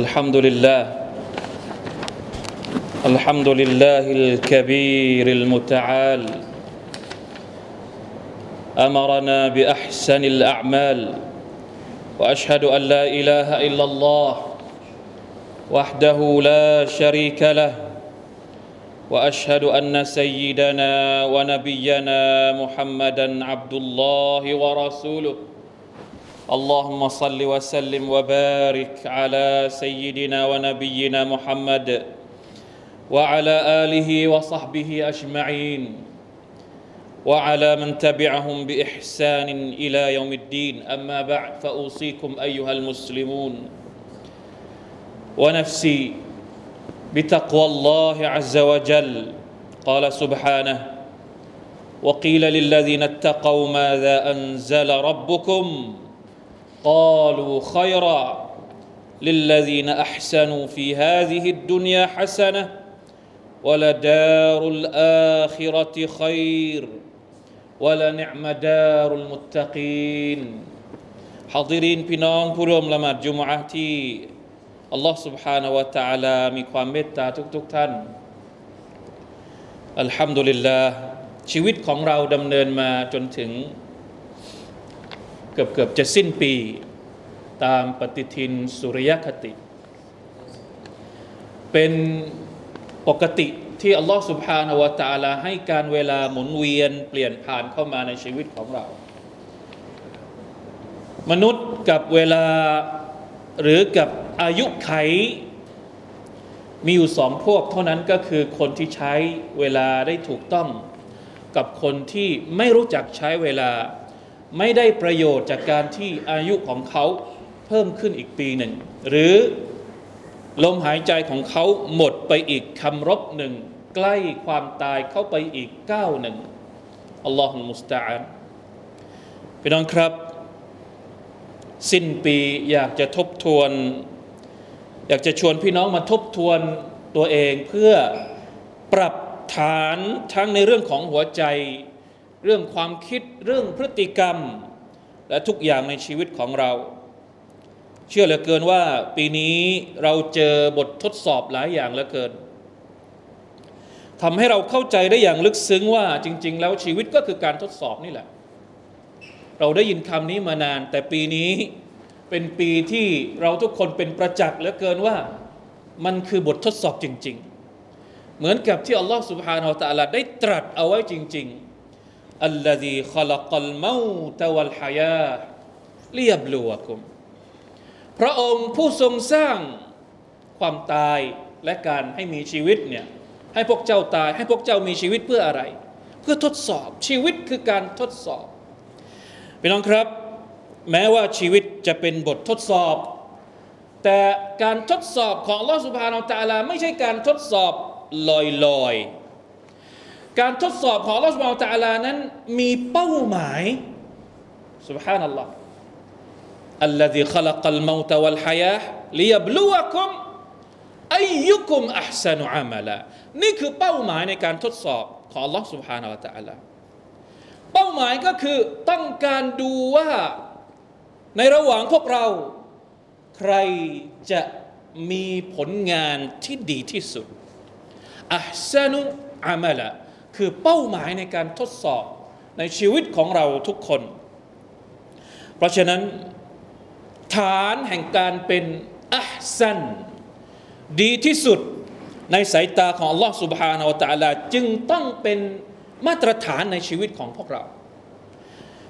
الحمد لله الحمد لله الكبير المتعال أمرنا بأحسن الأعمال وأشهد أن لا إله إلا الله وحده لا شريك له وأشهد أن سيدنا ونبينا محمدا عبد الله ورسوله. اللهم صل وسلم وبارك على سيدنا ونبينا محمد وعلى آله وصحبه أجمعين وعلى من تبعهم بإحسان إلى يوم الدين. أما بعد فأوصيكم أيها المسلمون ونفسي بتقوى الله عز وجل. قال سبحانه وقيل للذين اتقوا ماذا أنزل ربكم قالوا خيرا للذين احسنوا في هذه الدنيا حسنه ولدار الاخره خير ولنعم دار المتقين حاضرين พี่น้องผู้ร่วมละหมาดจุมอะห์ที่อัลลอฮ์ سبحانه และ تعالى มีความเมตตาทุกๆทท่านอัลฮัมดุลิลลาห์ชีวิตของเราดำเนินมาจนถึง เ ือบเกือบจะสิ้นปี ตามปฏิทินสุริยคติ เป็นปกติที่อัลลอฮฺสุบฮานาวะตาลาให้การเวลาหมุนเวียนเปลี่ยนผ่านเข้ามาในชีวิตของเรา มนุษย์กับเวลาหรือกับอายุไข มีอยู่สองพวกเท่านั้นก็คือคนที่ใช้เวลาได้ถูกต้อง กับคนที่ไม่รู้จักใช้เวลา ไม่ได้ประโยชน์จากการที่อายุของเขาเพิ่มขึ้นอีกปีหนึ่ง หรือลมหายใจของเขาหมดไปอีกคำรบหนึ่ง ใกล้ความตายเข้าไปอีกก้าวหนึ่งอัลลอฮฺมุสตาอันพี่น้องครับ สิ้นปีอยากจะทบทวน อยากจะชวนพี่น้องมาทบทวนตัวเองเพื่อปรับฐานทั้งในเรื่องของหัวใจ เรื่องความคิดเรื่องพฤติกรรม และทุกอย่างในชีวิตของเรา เชื่อเหลือเกินว่าปีนี้เราเจอบททดสอบหลายอย่างเหลือเกินทำให้เราเข้าใจได้อย่างลึกซึ้งว่าจริง ๆ แล้วชีวิตก็คือการทดสอบนี่แหละ เราได้ยินคำนี้มานาน แต่ปีนี้เป็นปีที่เราทุกคนเป็นประจักษ์เหลือเกินว่ามันคือบททดสอบจริง ๆ เหมือนกับที่อัลลอฮฺสุบฮานาอัลตะลาได้ตรัสเอาไว้จริง ๆ อัลลอฮีขลักลเมาตวัลฮายาเลียบลัวกุมพระองค์ผู้ทรงสร้างความตายและการให้มีชีวิตเนี่ยให้พวกเจ้าตายให้พวกเจ้ามีชีวิตเพื่ออะไร เพื่อทดสอบชีวิตคือการทดสอบพี่น้องครับ แม้ว่าชีวิตจะเป็นบททดสอบ แต่การทดสอบของลอสุภานาตาลาไม่ใช่การทดสอบลอยๆ การทดสอบของลอสุภานาตาลานั้นมีเป้าหมายสุบฮานัลลอฮ์ الذي خلق الموت والحياة ليبلوكم أيكم أحسن عملا นี่คือเป้าหมายในการทดสอบของ Allah سبحانه และ تعالى เป้าหมายก็คือต้องการดูว่าในระหว่างพวกเราใครจะมีผลงานที่ดีที่สุดอัพซานุอามาละ คือเป้าหมายในการทดสอบในชีวิตของเราทุกคน เพราะฉะนั้น ฐานแห่งการเป็นอัพซันดีที่สุดในสายตาของ Allah سبحانه และ تعالى จึงต้องเป็นมาตรฐานในชีวิตของพวกเรา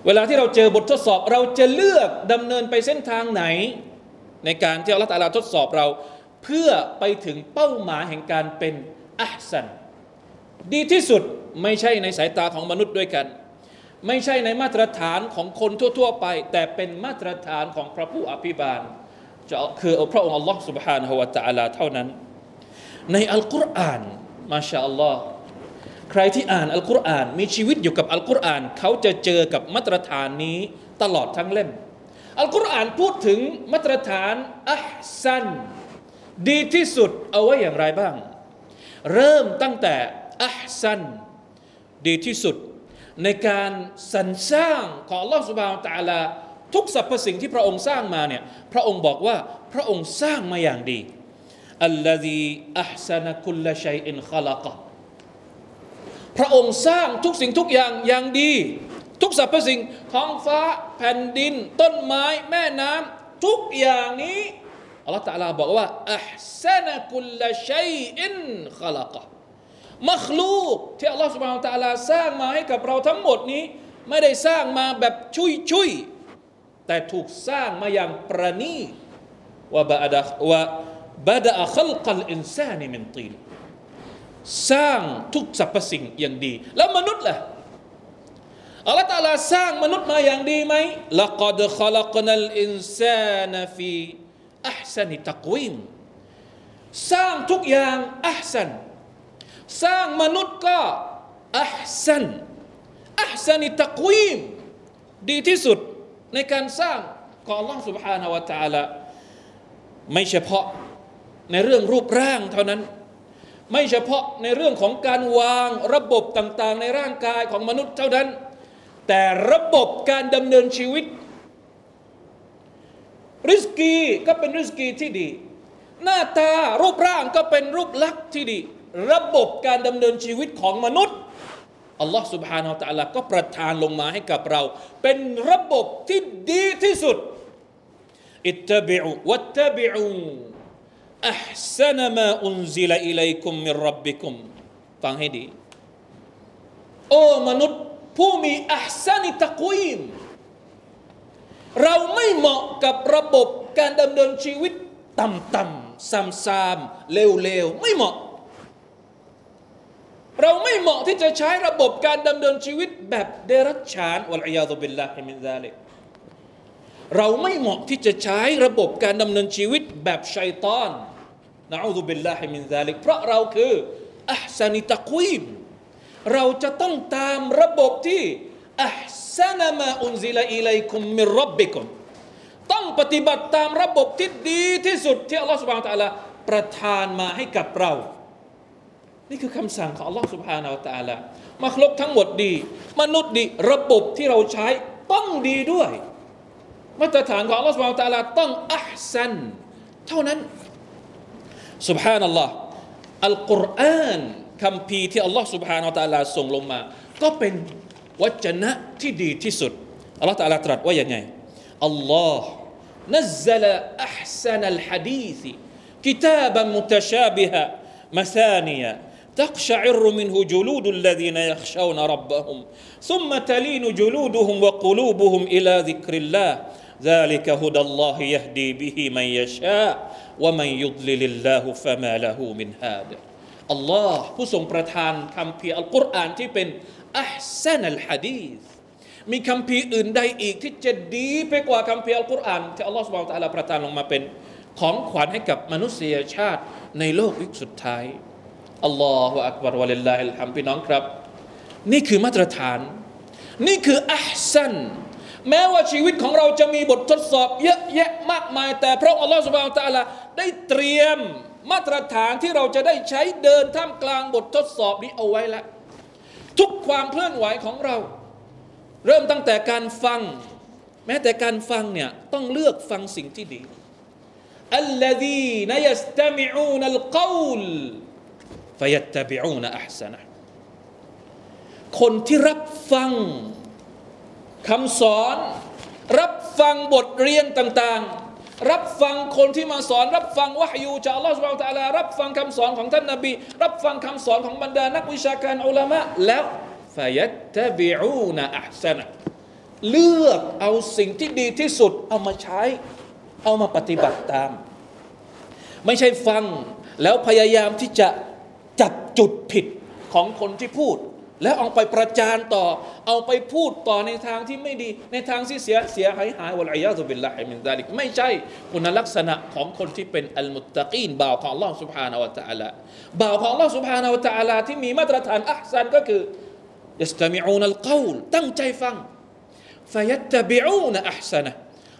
เวลาที่เราเจอบททดสอบเราจะเลือกดำเนินไปเส้นทางไหน ในการที่อัลลอฮฺตาลาทดสอบเรา เพื่อไปถึงเป้าหมายแห่งการเป็นอัพซัน ดีที่สุดไม่ใช่ในสายตาของมนุษย์ด้วยกัน ไม่ใช่ในมาตรฐานของคนทั่ว ๆ ไป แต่เป็นมาตรฐานของพระผู้อภิบาลจะคือพระองค์อัลลอฮ์ سبحانه และ تعالى เท่านั้น ในอัลกุรอานมาชาอัลลอฮ์ใครที่อ่านอัลกุรอานมีชีวิตอยู่กับอัลกุรอานเขาจะเจอกับมาตรฐานนี้ตลอดทั้งเล่ม อัลกุรอานพูดถึงมาตรฐานอัพซันดีที่สุดเอาไว้อย่างไรบ้าง เริ่มตั้งแต่ อัพซันดีที่สุด ในการสรรสร้างของอัลลอฮฺสุบฮานตะอาลาทุกสรรพสิ่งที่พระองค์สร้างมาเนี่ยพระองค์บอกว่าพระองค์สร้างมาอย่างดีอัลลฮีอัพซานคุลชัยอินขลักพระองค์สร้างทุกสิ่งทุกอย่างอย่างดี ทุกสรรพสิ่งท้องฟ้าแผ่นดิน ต้นไม้ แม่น้ำทุกอย่างนี้อัลลอฮฺตะลาบอกว่าอัพซานคุลชัยอินขลัก มัคลูกที่อัลลอฮฺสุบฮานตะลาสร้างมาให้กับเราทั้งหมดนี้ ไม่ได้สร้างมาแบบชุยชุยแต่ถูกสร้างมาอย่างประณีตว่าบาดะว่าบาดะขัลกัลอินซานีมินตีนสร้างทุกสรรพสิ่งอย่างดี แล้วมนุษย์ล่ะอัลลอฮฺตาลาสร้างมนุษย์มาอย่างดีไหมละกดขลักนัลอินالإنسان في أحسن تقويم สร้างทุกอย่าง أحسن สร้างมนุษย์ก็อัพสันอัพสันิตักวิมดีที่สุดในการสร้างของ Allah سبحانه และ تعالى ไม่เฉพาะในเรื่องรูปร่างเท่านั้น ไม่เฉพาะในเรื่องของการวางระบบต่างๆ ในร่างกายของมนุษย์เท่านั้น แต่ระบบการดำเนินชีวิต ริสกีก็เป็นริสกีที่ดี หน้าตารูปร่างก็เป็นรูปลักษณ์ที่ดี ระบบการดำเนินชีวิตของมนุษย์อัลลอฮ์ سبحانه และ تعالى ก็ประทานลงมาให้กับเรา เป็นระบบที่ดีที่สุดอิตตบิอุวัตตบิอูอัพซนมาอุนซิลอิลัยคุมมิรับบิคุมฟังให้ดี โอ้มนุษย์ผู้มีอัพซันิตะกุยมเราไม่เหมาะกับระบบการดำเนินชีวิตต่ำๆซ้ำๆเลวๆไม่เหมาะ เราไม่เหมาะที่จะใช้ระบบการดำเนินชีวิตแบบเดรัจฉานวัลอยาตุบิลลาฮิมินซาลิกเราไม่เหมาะที่จะใช้ระบบการดำเนินชีวิตแบบชัยตอนنعوذ بالله من ذلك เพราะเราคือ أحسن تقويم เราจะต้องตามระบบที่ أحسن ما أنزل إليكم من ربكم ต้องปฏิบัติตามระบบที่ดีที่สุดที่อัลลอฮฺ سبحانه وتعالى ประทานมาให้กับเรา นี่คือคำสั่งของอัลลอฮฺสุบฮานาอัลตะลามาครบทั้งหมดดี มนุษย์ดี ระบบที่เราใช้ต้องดีด้วยมาตรฐานของ Allah سبحانه และ تعالى ต้องอัพซันเท่านั้น سبحان الله อัลกุรอานคำพีที่ Allah سبحانه และ تعالى ส่งลงมา ก็เป็นวจนะที่ดีที่สุด Allah تعالى ตรัสว่าอย่างไง Allah نزل أحسن الحديث كتابا متشابها مثانيا تقشعر منه جلود الذين يخشون ربهم ثم تلين جلودهم وقلوبهم إلى ذكر الله ذلك هدى الله يهدي به من يشاء ومن يضلل الله فما له من هاد อัลลอฮ์ผู้ทรงประทานคำพีอัลกุรอานที่เป็นอัพซันอัลฮะดีษมีคำพีอื่นใดอีกที่จะดีไปกว่าคำพีอัลกุรอานที่อัลลอฮ์สุบานตะลาประทานลงมาเป็นของขวัญให้กับมนุษยชาติในโลกยุคสุดท้าย الله أكبر ولله الحمد พี่น้องครับ นี่คือมาตรฐาน นี่คือ أحسن แม้ว่าชีวิตของเราจะมีบททดสอบเยอะแยะมากมาย แต่พระองค์อัลลอฮฺ سبحانه وتعالى ได้เตรียมมาตรฐานที่เราจะได้ใช้เดินท่ามกลางบททดสอบนี้เอาไว้แล้วทุกความเคลื่อนไหวของเรา เริ่มตั้งแต่การฟัง แม้แต่การฟังเนี่ยต้องเลือกฟังสิ่งที่ดีอัลลดีนยัสตมิอูนัลกอล ฟยัตตบิอูนอัพสนะคนที่รับฟังคำสอน รับฟังบทเรียนต่างๆ รับฟังคนที่มาสอน รับฟังวะฮยูจากอัลลอฮฺสุบไบร์ตะลารับฟังคำสอนของท่านนบี รับฟังคำสอนของบรรดานักวิชาการอุลามะแล้วฟยัตตบิอูนอัพสนะเลือกเอาสิ่งที่ดีที่สุดเอามาใช้ เอามาปฏิบัติตาม ไม่ใช่ฟังแล้วพยายามที่จะ จับจุดผิดของคนที่พูด แล้วเอาไปประจานต่อ เอาไปพูดต่อในทางที่ไม่ดี ในทางที่เสียเสียหายหายวะลัยยาตุบิลลาฮิมินซาลิกไม่ใช่คุณลักษณะของคนที่เป็นอัลมุตตะกีนบ่าวของ Allah سبحانه และ تعالى บ่าวของ Allah سبحانه และ تعالى ที่มีมาตรฐานอัพซันก็คือยัสตามิอูนัลกอลตั้งใจฟังฟยัตตบิอูนอัพซันะ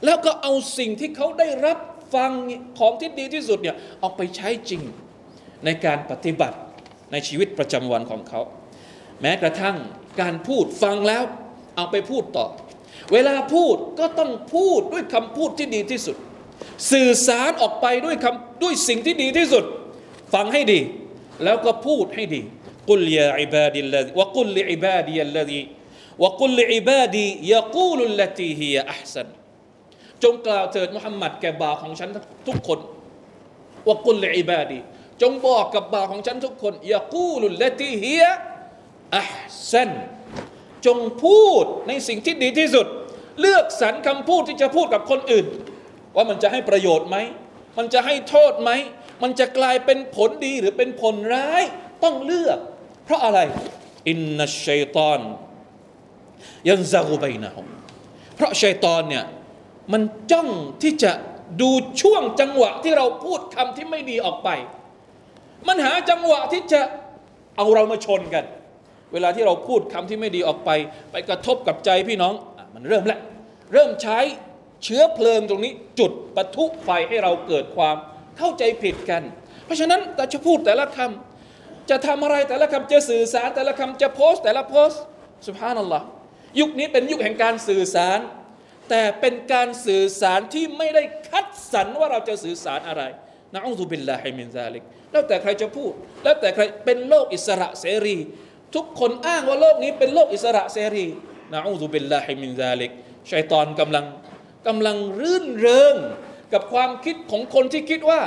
แล้วก็เอาสิ่งที่เขาได้รับฟังของที่ดีที่สุดเนี่ยเอาไปใช้จริงในการปฏิบัติ ในชีวิตประจำวันของเขา แม้กระทั่งการพูดฟังแล้วเอาไปพูดต่อ เวลาพูดก็ต้องพูดด้วยคำพูดที่ดีที่สุด สื่อสารออกไปด้วยคำด้วยสิ่งที่ดีที่สุด ฟังให้ดี แล้วก็พูดให้ดีقل يا عبادي الذين وقل لعبادي الذين وقل لعبادي يقولوا التي هي أحسن จงกล่าวเถิดมุฮัมมัดแก่บ่าวของฉันทุกคน وقل لعبادي จงบอกกับบ่าวของฉันทุกคน يقولوا التي هي أحسن จงพูดในสิ่งที่ดีที่สุด เลือกสรรคำพูดที่จะพูดกับคนอื่น ว่ามันจะให้ประโยชน์ไหม มันจะให้โทษไหม มันจะกลายเป็นผลดีหรือเป็นผลร้าย ต้องเลือก เพราะอะไรอินนัชชัยตอนยันซากูบนะฮุมเพราะชัยตอนเนี่ยมันจ้องที่จะดูช่วงจังหวะที่เราพูดคำที่ไม่ดีออกไป มันหาจังหวะที่จะเอาเรามาชนกัน เวลาที่เราพูดคำที่ไม่ดีออกไป ไปกระทบกับใจพี่น้องอมันเริ่มแล้วเริ่มใช้เชื้อเพลิงตรงนี้จุดปะทุไฟให้เราเกิดความเข้าใจผิดกัน เพราะฉะนั้นแต่จะพูดแต่ละคำจะทำอะไรแต่ละคำจะสื่อสารแต่ละคำจะโพสต์แต่ละโพสต์สุภานัลลอฮ์ยุคนี้เป็นยุคแห่งการสื่อสาร แต่เป็นการสื่อสารที่ไม่ได้คัดสรรว่าเราจะสื่อสารอะไร นะอูซุบิลลาฮิมินซาลิก แล้วแต่ใครจะพูด แล้วแต่ใครเป็นโลกอิสระเสรี ทุกคนอ้างว่าโลกนี้เป็นโลกอิสระเสรีنعوذ بالله من ذلك ชัยตอนกำลังกำลังรื่นเริงกับความคิดของคนที่คิดว่า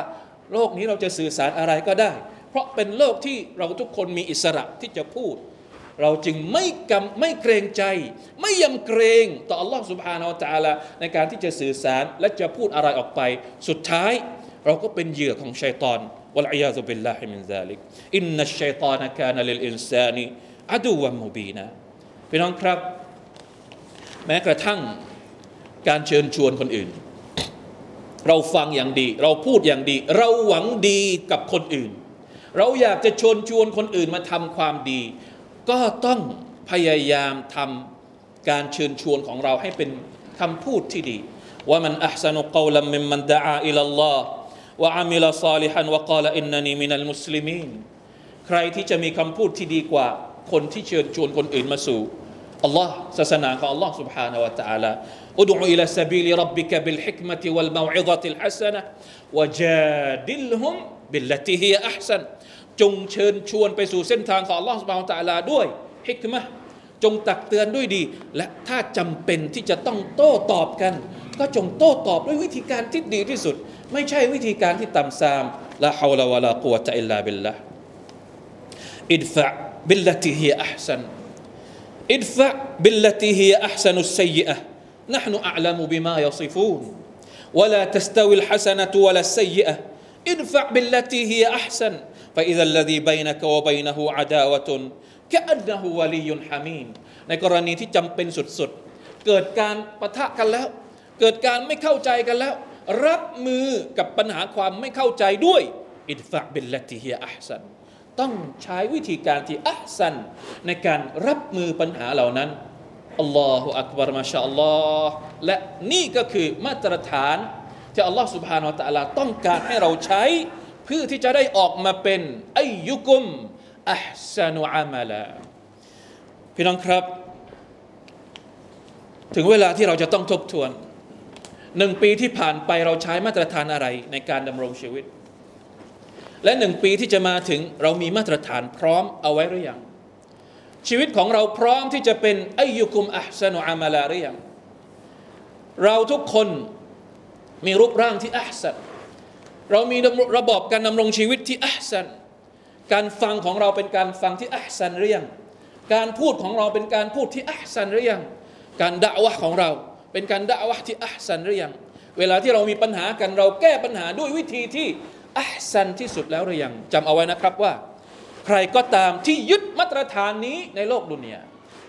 โลกนี้เราจะสื่อสารอะไรก็ได้ เพราะเป็นโลกที่เราทุกคนมีอิสระที่จะพูด เราจึงไม่กำไม่เกรงใจ ไม่ยำเกรงต่ออัลลอฮ์ سبحانه وتعالىในการที่จะสื่อสารและจะพูดอะไรออกไปสุดท้าย เราก็เป็นเหยื่อของชัยตอนوالعياذ بالله من ذلك إن الشيطان كان للإنسان عدوا مبينا พี่น้องครับ แม้กระทั่งการเชิญชวนคนอื่น เราฟังอย่างดี เราพูดอย่างดี เราหวังดีกับคนอื่น เราอยากจะชวนชวนคนอื่นมาทำความดี ก็ต้องพยายามทำการเชิญชวนของเราให้เป็นคำพูดที่ดีว่ามันอัพสนุกลมิมมันดาอิลลอฮ์ วะอามิลซาลิฮันวะกาลอินนันีมินัลมุสลิมีนใครที่จะมีคำพูดที่ดีกว่าคนที่เชิญชวนคนอื่นมาสู่ อัลลอฮ์ศาสนาของอัลลอฮ์ سبحانه และ تعالى ادع إلى سبيل ربك بالحكمة والموعظة الحسنة وجادلهم بالتي هي أحسن จงเชิญชวนไปสู่เส้นทางของ Allah سبحانه และ تعالى ด้วยฮิกมะจงตักเตือนด้วยดี และถ้าจำเป็นที่จะต้องโต้ตอบกัน ก็จงโต้ตอบด้วยวิธีการที่ดีที่สุด ไม่ใช่วิธีการที่ต่ำซามละฮาวลาวะลากุวะตะอิลลาบิลละอิดฟะบิลลติฮิอัพซัน ادفع بالتي هي احسن السيئه نحن اعلم بما يصفون ولا تستوي الحسنه ولا السيئه ادفع بالتي هي احسن فاذا الذي بينك وبينه عداوه كانه ولي حميم ในกรณีที่จำเป็นสุดๆ เกิดการปะทะกันแล้ว เกิดการไม่เข้าใจกันแล้ว รับมือกับปัญหาความไม่เข้าใจด้วย ادفع بالتي هي أحسن ต้องใช้วิธีการที่ أحسن ในการรับมือปัญหาเหล่านั้นالله أكبر ما شاء الله และนี่ก็คือมาตรฐาน ที่อัลลอฮฺสุบฮานาอัลตะลาต้องการให้เราใช้ เพื่อที่จะได้ออกมาเป็นอายุกุมอัพซันุอามาลาพี่น้องครับ ถึงเวลาที่เราจะต้องทบทวน หนึ่งปีที่ผ่านไปเราใช้มาตรฐานอะไรในการดำรงชีวิต และหนึ่งปีที่จะมาถึงเรามีมาตรฐานพร้อมเอาไว้หรือยังชีวิตของเราพร้อมที่จะเป็นอายุคุมอัพสนุอามาลาหรือยังเราทุกคนมีรูปร่างที่ أحسن เรามีระบบการดำรงชีวิตที่ أحسن การฟังของเราเป็นการฟังที่ أحسن หรือยังการพูดของเราเป็นการพูดที่ أحسن หรือยังการ دعوة ของเรา เป็นการด่าวะที่อัพสันหรือยังเวลาที่เรามีปัญหากันเราแก้ปัญหาด้วยวิธีที่อัพสันที่สุดแล้วหรือยังจำเอาไว้นะครับว่า ใครก็ตามที่ยึดมาตรฐานนี้ในโลกดุนยา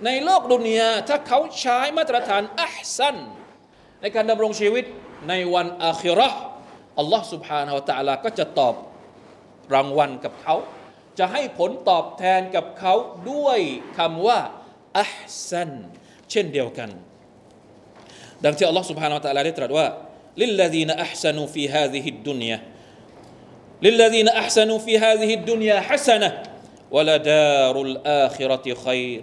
ในโลกดุนยาถ้าเขาใช้มาตรฐานอัพสันในการดำรงชีวิตในวันอาคิเราะห์อัลลอฮ์ سبحانه และ تعالى ก็จะตอบรางวัลกับเขา จะให้ผลตอบแทนกับเขาด้วยคำว่าอัพซันเช่นเดียวกัน ดังที่อัลลอฮ์ سبحانه وتعالى ได้ตรัสว่า للذين أحسنوا في هذه الدنيا للذين أحسنوا في هذه الدنيا حسنةวะลาดารุลอาคิรติคอยร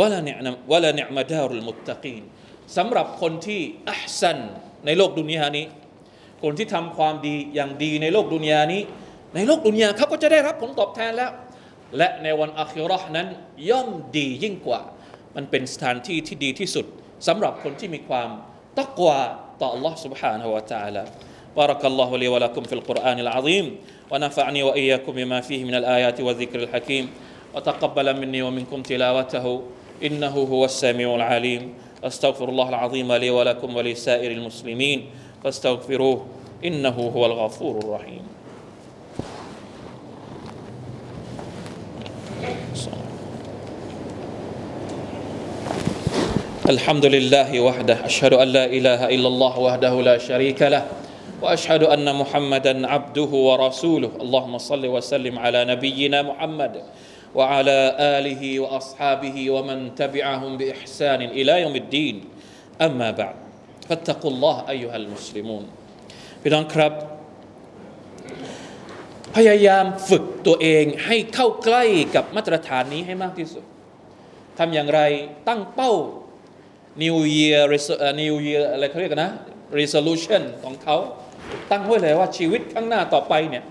วะลาเนวะลาเนมดารุลมุตตะกีนสำหรับคนที่อัพสันในโลกดุนยานี้ คนที่ทำความดีอย่างดีในโลกดุนยานี้ ในโลกดุนยาเขาก็จะได้รับผลตอบแทนแล้ว และในวันอาคิรอห์นั้นย่อมดียิ่งกว่า มันเป็นสถานที่ที่ดีที่สุด สำหรับคนที่มีความตักวาต่อ Allah سبحانه และ تعالى بارك الله لي ولكم في القرآن العظيم ونفعني وإياكم بما فيه من الآيات والذكر الحكيم وتقبل مني ومنكم تلاوته إنه هو السميع العليم أستغفر الله العظيم لي ولكم ولسائر المسلمين فاستغفروه إنه هو الغفور الرحيم الحمد لله وحده أشهد أن لا إله إلا الله وحده لا شريك له وأشهد أن محمدا عبده ورسوله اللهم صل وسلم على نبينا محمد وعلى آله وأصحابه ومن تبعهم بإحسان إلى يوم الدين أما بعد فاتقوا الله أيها المسلمون พี่น้องครับ พยายามฝึกตัวเองให้เข้าใกล้กับมาตรฐานนี้ให้มากที่สุดทำอย่างไรตั้งเป้า New Year Reso- เอ่อ New Year อะไรเขาเรียกกันนะ resolution ของเขาตั้งไว้เลยว่าชีวิตข้างหน้าต่อไปเนี่ย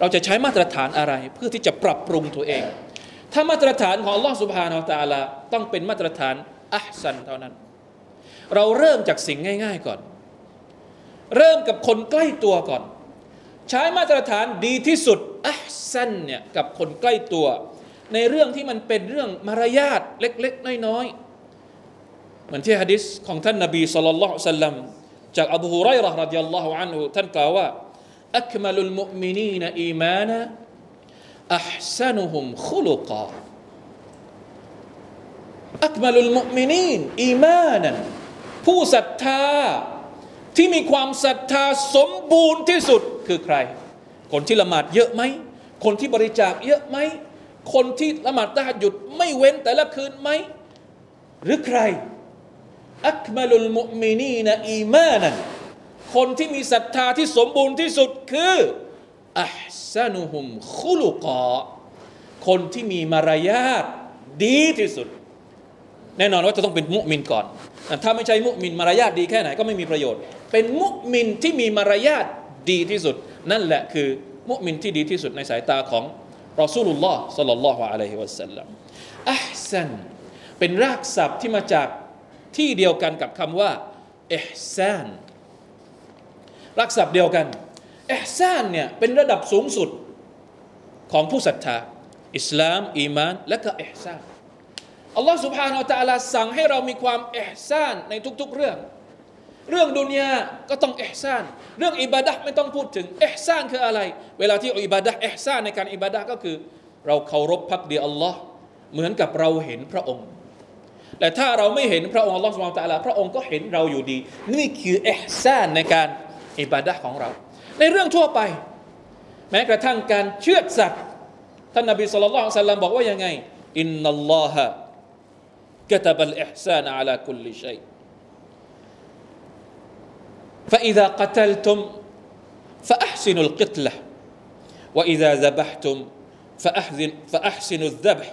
เราจะใช้มาตรฐานอะไรเพื่อที่จะปรับปรุงตัวเอง ถ้ามาตรฐานของ อัลลอฮ์ سبحانه وتعالى ต้องเป็นมาตรฐาน أحسن เท่านั้น เราเริ่มจากสิ่งง่าย ๆก่อน เริ่มกับคนใกล้ตัวก่อน ใช้มาตรฐานดีที่สุด أحسن เนี่ยกับคนใกล้ตัว ในเรื่องที่มันเป็นเรื่องมารยาทเล็ก ๆ น้อยๆ เหมือนที่ฮะดิษของท่านนบี صلى الله عليه وسلم จากอบูฮุไรรห์ رضي الله عنه ท่านกล่าวว่า أكمل المؤمنين إيمانا أحسنهم خلقا أكمل المؤمنين إيمانا ผู้ศรัทธาที่มีความศรัทธาสมบูรณ์ที่สุดคือใคร คนที่ละหมาดเยอะไหม คนที่บริจาคเยอะไหม คนที่ละหมาดตะฮัดหยุดไม่เว้นแต่ละคืนไหม หรือใคร อัคมาลุลมุมินีนอีมานันคนที่มีศรัทธาที่สมบูรณ์ที่สุดคืออัพซานุฮุมคุลุกอคนที่มีมารยาทดีที่สุด แน่นอนว่าจะต้องเป็นมุมินก่อน ถ้าไม่ใช่มุมินมารยาทดีแค่ไหนก็ไม่มีประโยชน์ เป็น مؤمن ที่มีมารยาทดีที่สุด นั่นแหละคือ مؤمن ที่ดีที่สุดในสายตาของرسول الله صلى الله عليه وسلم أحسن เป็นรากศัพท์ที่มาจาก ที่เดียวกันกับคำว่า إحسان รากศัพท์เดียวกัน إحسان เนี่ยเป็นระดับสูงสุดของผู้ศรัทธา อิสลาม إيمان และก็ إحسان อัลลอฮ์ سبحانه وتعالى สั่งให้เรามีความ إحسان ในทุก ๆ เรื่อง เรื่องดุนยาก็ต้องเอฮซาน เรื่องอิบาดะไม่ต้องพูดถึงเอฮซานคืออะไร เวลาที่อิบาดะเอฮซานในการอิบาดะก็คือ เราเคารพพักดีอัลลอฮ์เหมือนกับเราเห็นพระองค์ แต่ถ้าเราไม่เห็นพระองค์อัลลอฮ์ سبحانه และ تعالى พระองค์ก็เห็นเราอยู่ดี นี่คืออิห์ซานในการอิบาดะห์ของเรา ในเรื่องทั่วไป แม้กระทั่งการเชือดสัตว์ ท่านนบีสุลต่านบอกว่ายังไง อินนัลลอฮะ كتب الإحسان على كل شيء فإذا قتلتم فأحسنوا القتلة وإذا ذبحتم فأحسن فأحسنوا الذبح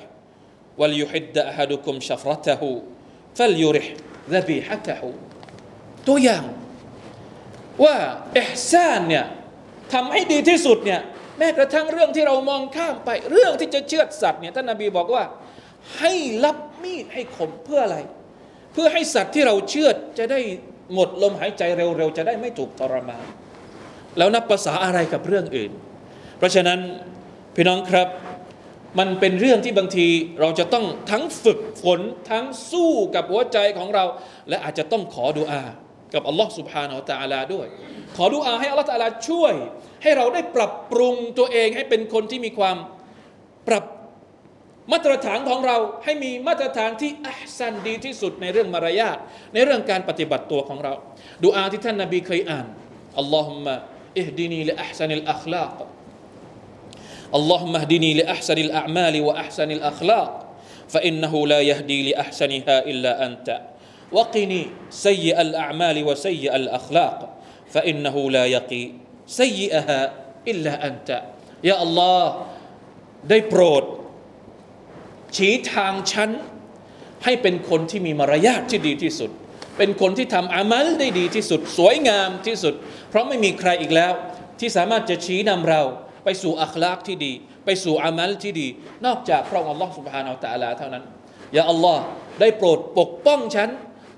وليحد أحدكم شفرته فليرح ذبيحته ตัวอย่างว่าอิห์ซานเนี่ยทำให้ดีที่สุดเนี่ยแม้กระทั่งเรื่องที่เรามองข้ามไป เรื่องที่จะเชือดสัตว์เนี่ยท่านนบีบอกว่า ให้รับมีดให้คมเพื่ออะไร เพื่อให้สัตว์ที่เราเชื่อดจะได้หมดลมหายใจเร็วๆ จะได้ไม่ถูกทรมานแล้วนับภาษาอะไรกับเรื่องอื่น เพราะฉะนั้นพี่น้องครับ มันเป็นเรื่องที่บางทีเราจะต้องทั้งฝึกฝนทั้งสู้กับหัวใจของเรา และอาจจะต้องขอดุอา กับอัลลอฮ์สุบฮานาอัลตะอาลาด้วย ขอดุอาให้อัลลอฮ์ตะอาลาช่วย ให้เราได้ปรับปรุงตัวเองให้เป็นคนที่มีความปรับมาตรฐานของเราให้มีมาตรฐานที่อัสันดีที่สุดในเรื่องมารยาทในเรื่องการปฏิบัติตัวของเราดูอาที่ท่านนาบีเคยอ่านอัลลอฮ์มะอิฮดีนีแลอัสันิลอัคลาค اللهم اهدني لأحسن الأعمال وأحسن الأخلاق فإنه لا يهدي لأحسنها إلا أنت وقني سيء الأعمال وسيء الأخلاق فإنه لا يقي سيئها إلا أنت يا الله ได้โปรด ชี้ทางฉันให้เป็นคนที่มีมารยาทที่ดีที่สุด เป็นคนที่ทำอามัลได้ดีที่สุด สวยงามที่สุด เพราะไม่มีใครอีกแล้ว ที่สามารถจะชี้นำเรา ไปสู่อัคลากที่ดี ไปสู่อามัลที่ดี นอกจากพระองค์อัลลอฮ์สุบฮานาอัลตะลาเท่านั้นيا الله ได้โปรดปกป้องฉัน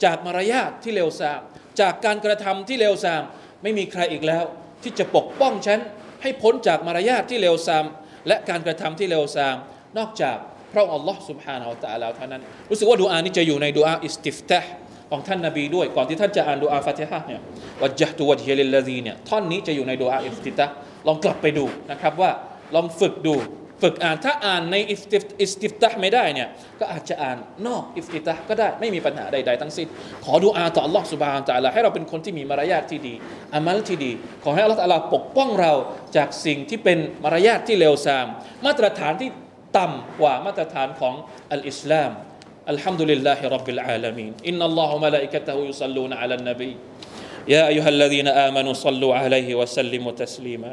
จากมารยาทที่เลวทราม จากการกระทำที่เลวทราม ไม่มีใครอีกแล้ว ที่จะปกป้องฉันให้พ้นจากมารยาทที่เลวทราม และการกระทำที่เลวทราม นอกจากพระองค์อัลลอฮ์ سبحانه وتعالى เท่านั้น รู้สึกว่าดูอานี้จะอยู่ในดูอา استفتاح ของท่านนาบีด้วยก่อนที่ท่านจะอ่านดูอา فاتحة เนี่ย وجهت وجهي للذي เนี่ยท่อนนี้จะอยู่ในดูอา استفتاح ลองกลับไปดูนะครับว่าลองฝึกดู ฝึกอ่านถ้าอ่านในอิสติฟอิสติฟตะห์ไม่ได้เนี่ยก็อาจจะอ่านนอกอิสติฟตะห์ก็ได้ไม่มีปัญหาใดๆทั้งสิ้นขอดูอาต่อ Allah سبحانه และ تعالى ให้เราเป็นคนที่มีมารยาทที่ดี อามัลที่ดี ขอให้ Allah تعالى ปกป้องเราจากสิ่งที่เป็นมารยาทที่เลวทราม มาตรฐานที่ต่ำกว่ามาตรฐานของอัลอิสลาม الحمد لله رب العالمين إن الله وملائكته يصلون على النبي يا أيها الذين آمنوا صلوا عليه وسلموا تسليما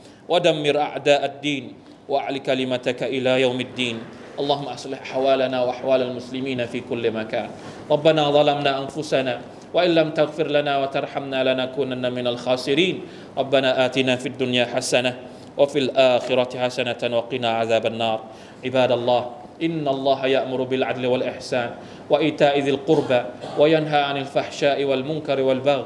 ودمر أعداء الدين وأعل كلمتك إلى يوم الدين. اللهم أصلح أحوالنا وأحوال المسلمين في كل مكان. ربنا ظلمنا أنفسنا وإن لم تغفر لنا وترحمنا لنكونن من الخاسرين. ربنا آتنا في الدنيا حسنة وفي الآخرة حسنة وقنا عذاب النار. عباد الله إن الله يأمر بالعدل والإحسان وإيتاء ذي القربى وينهى عن الفحشاء والمنكر والبغي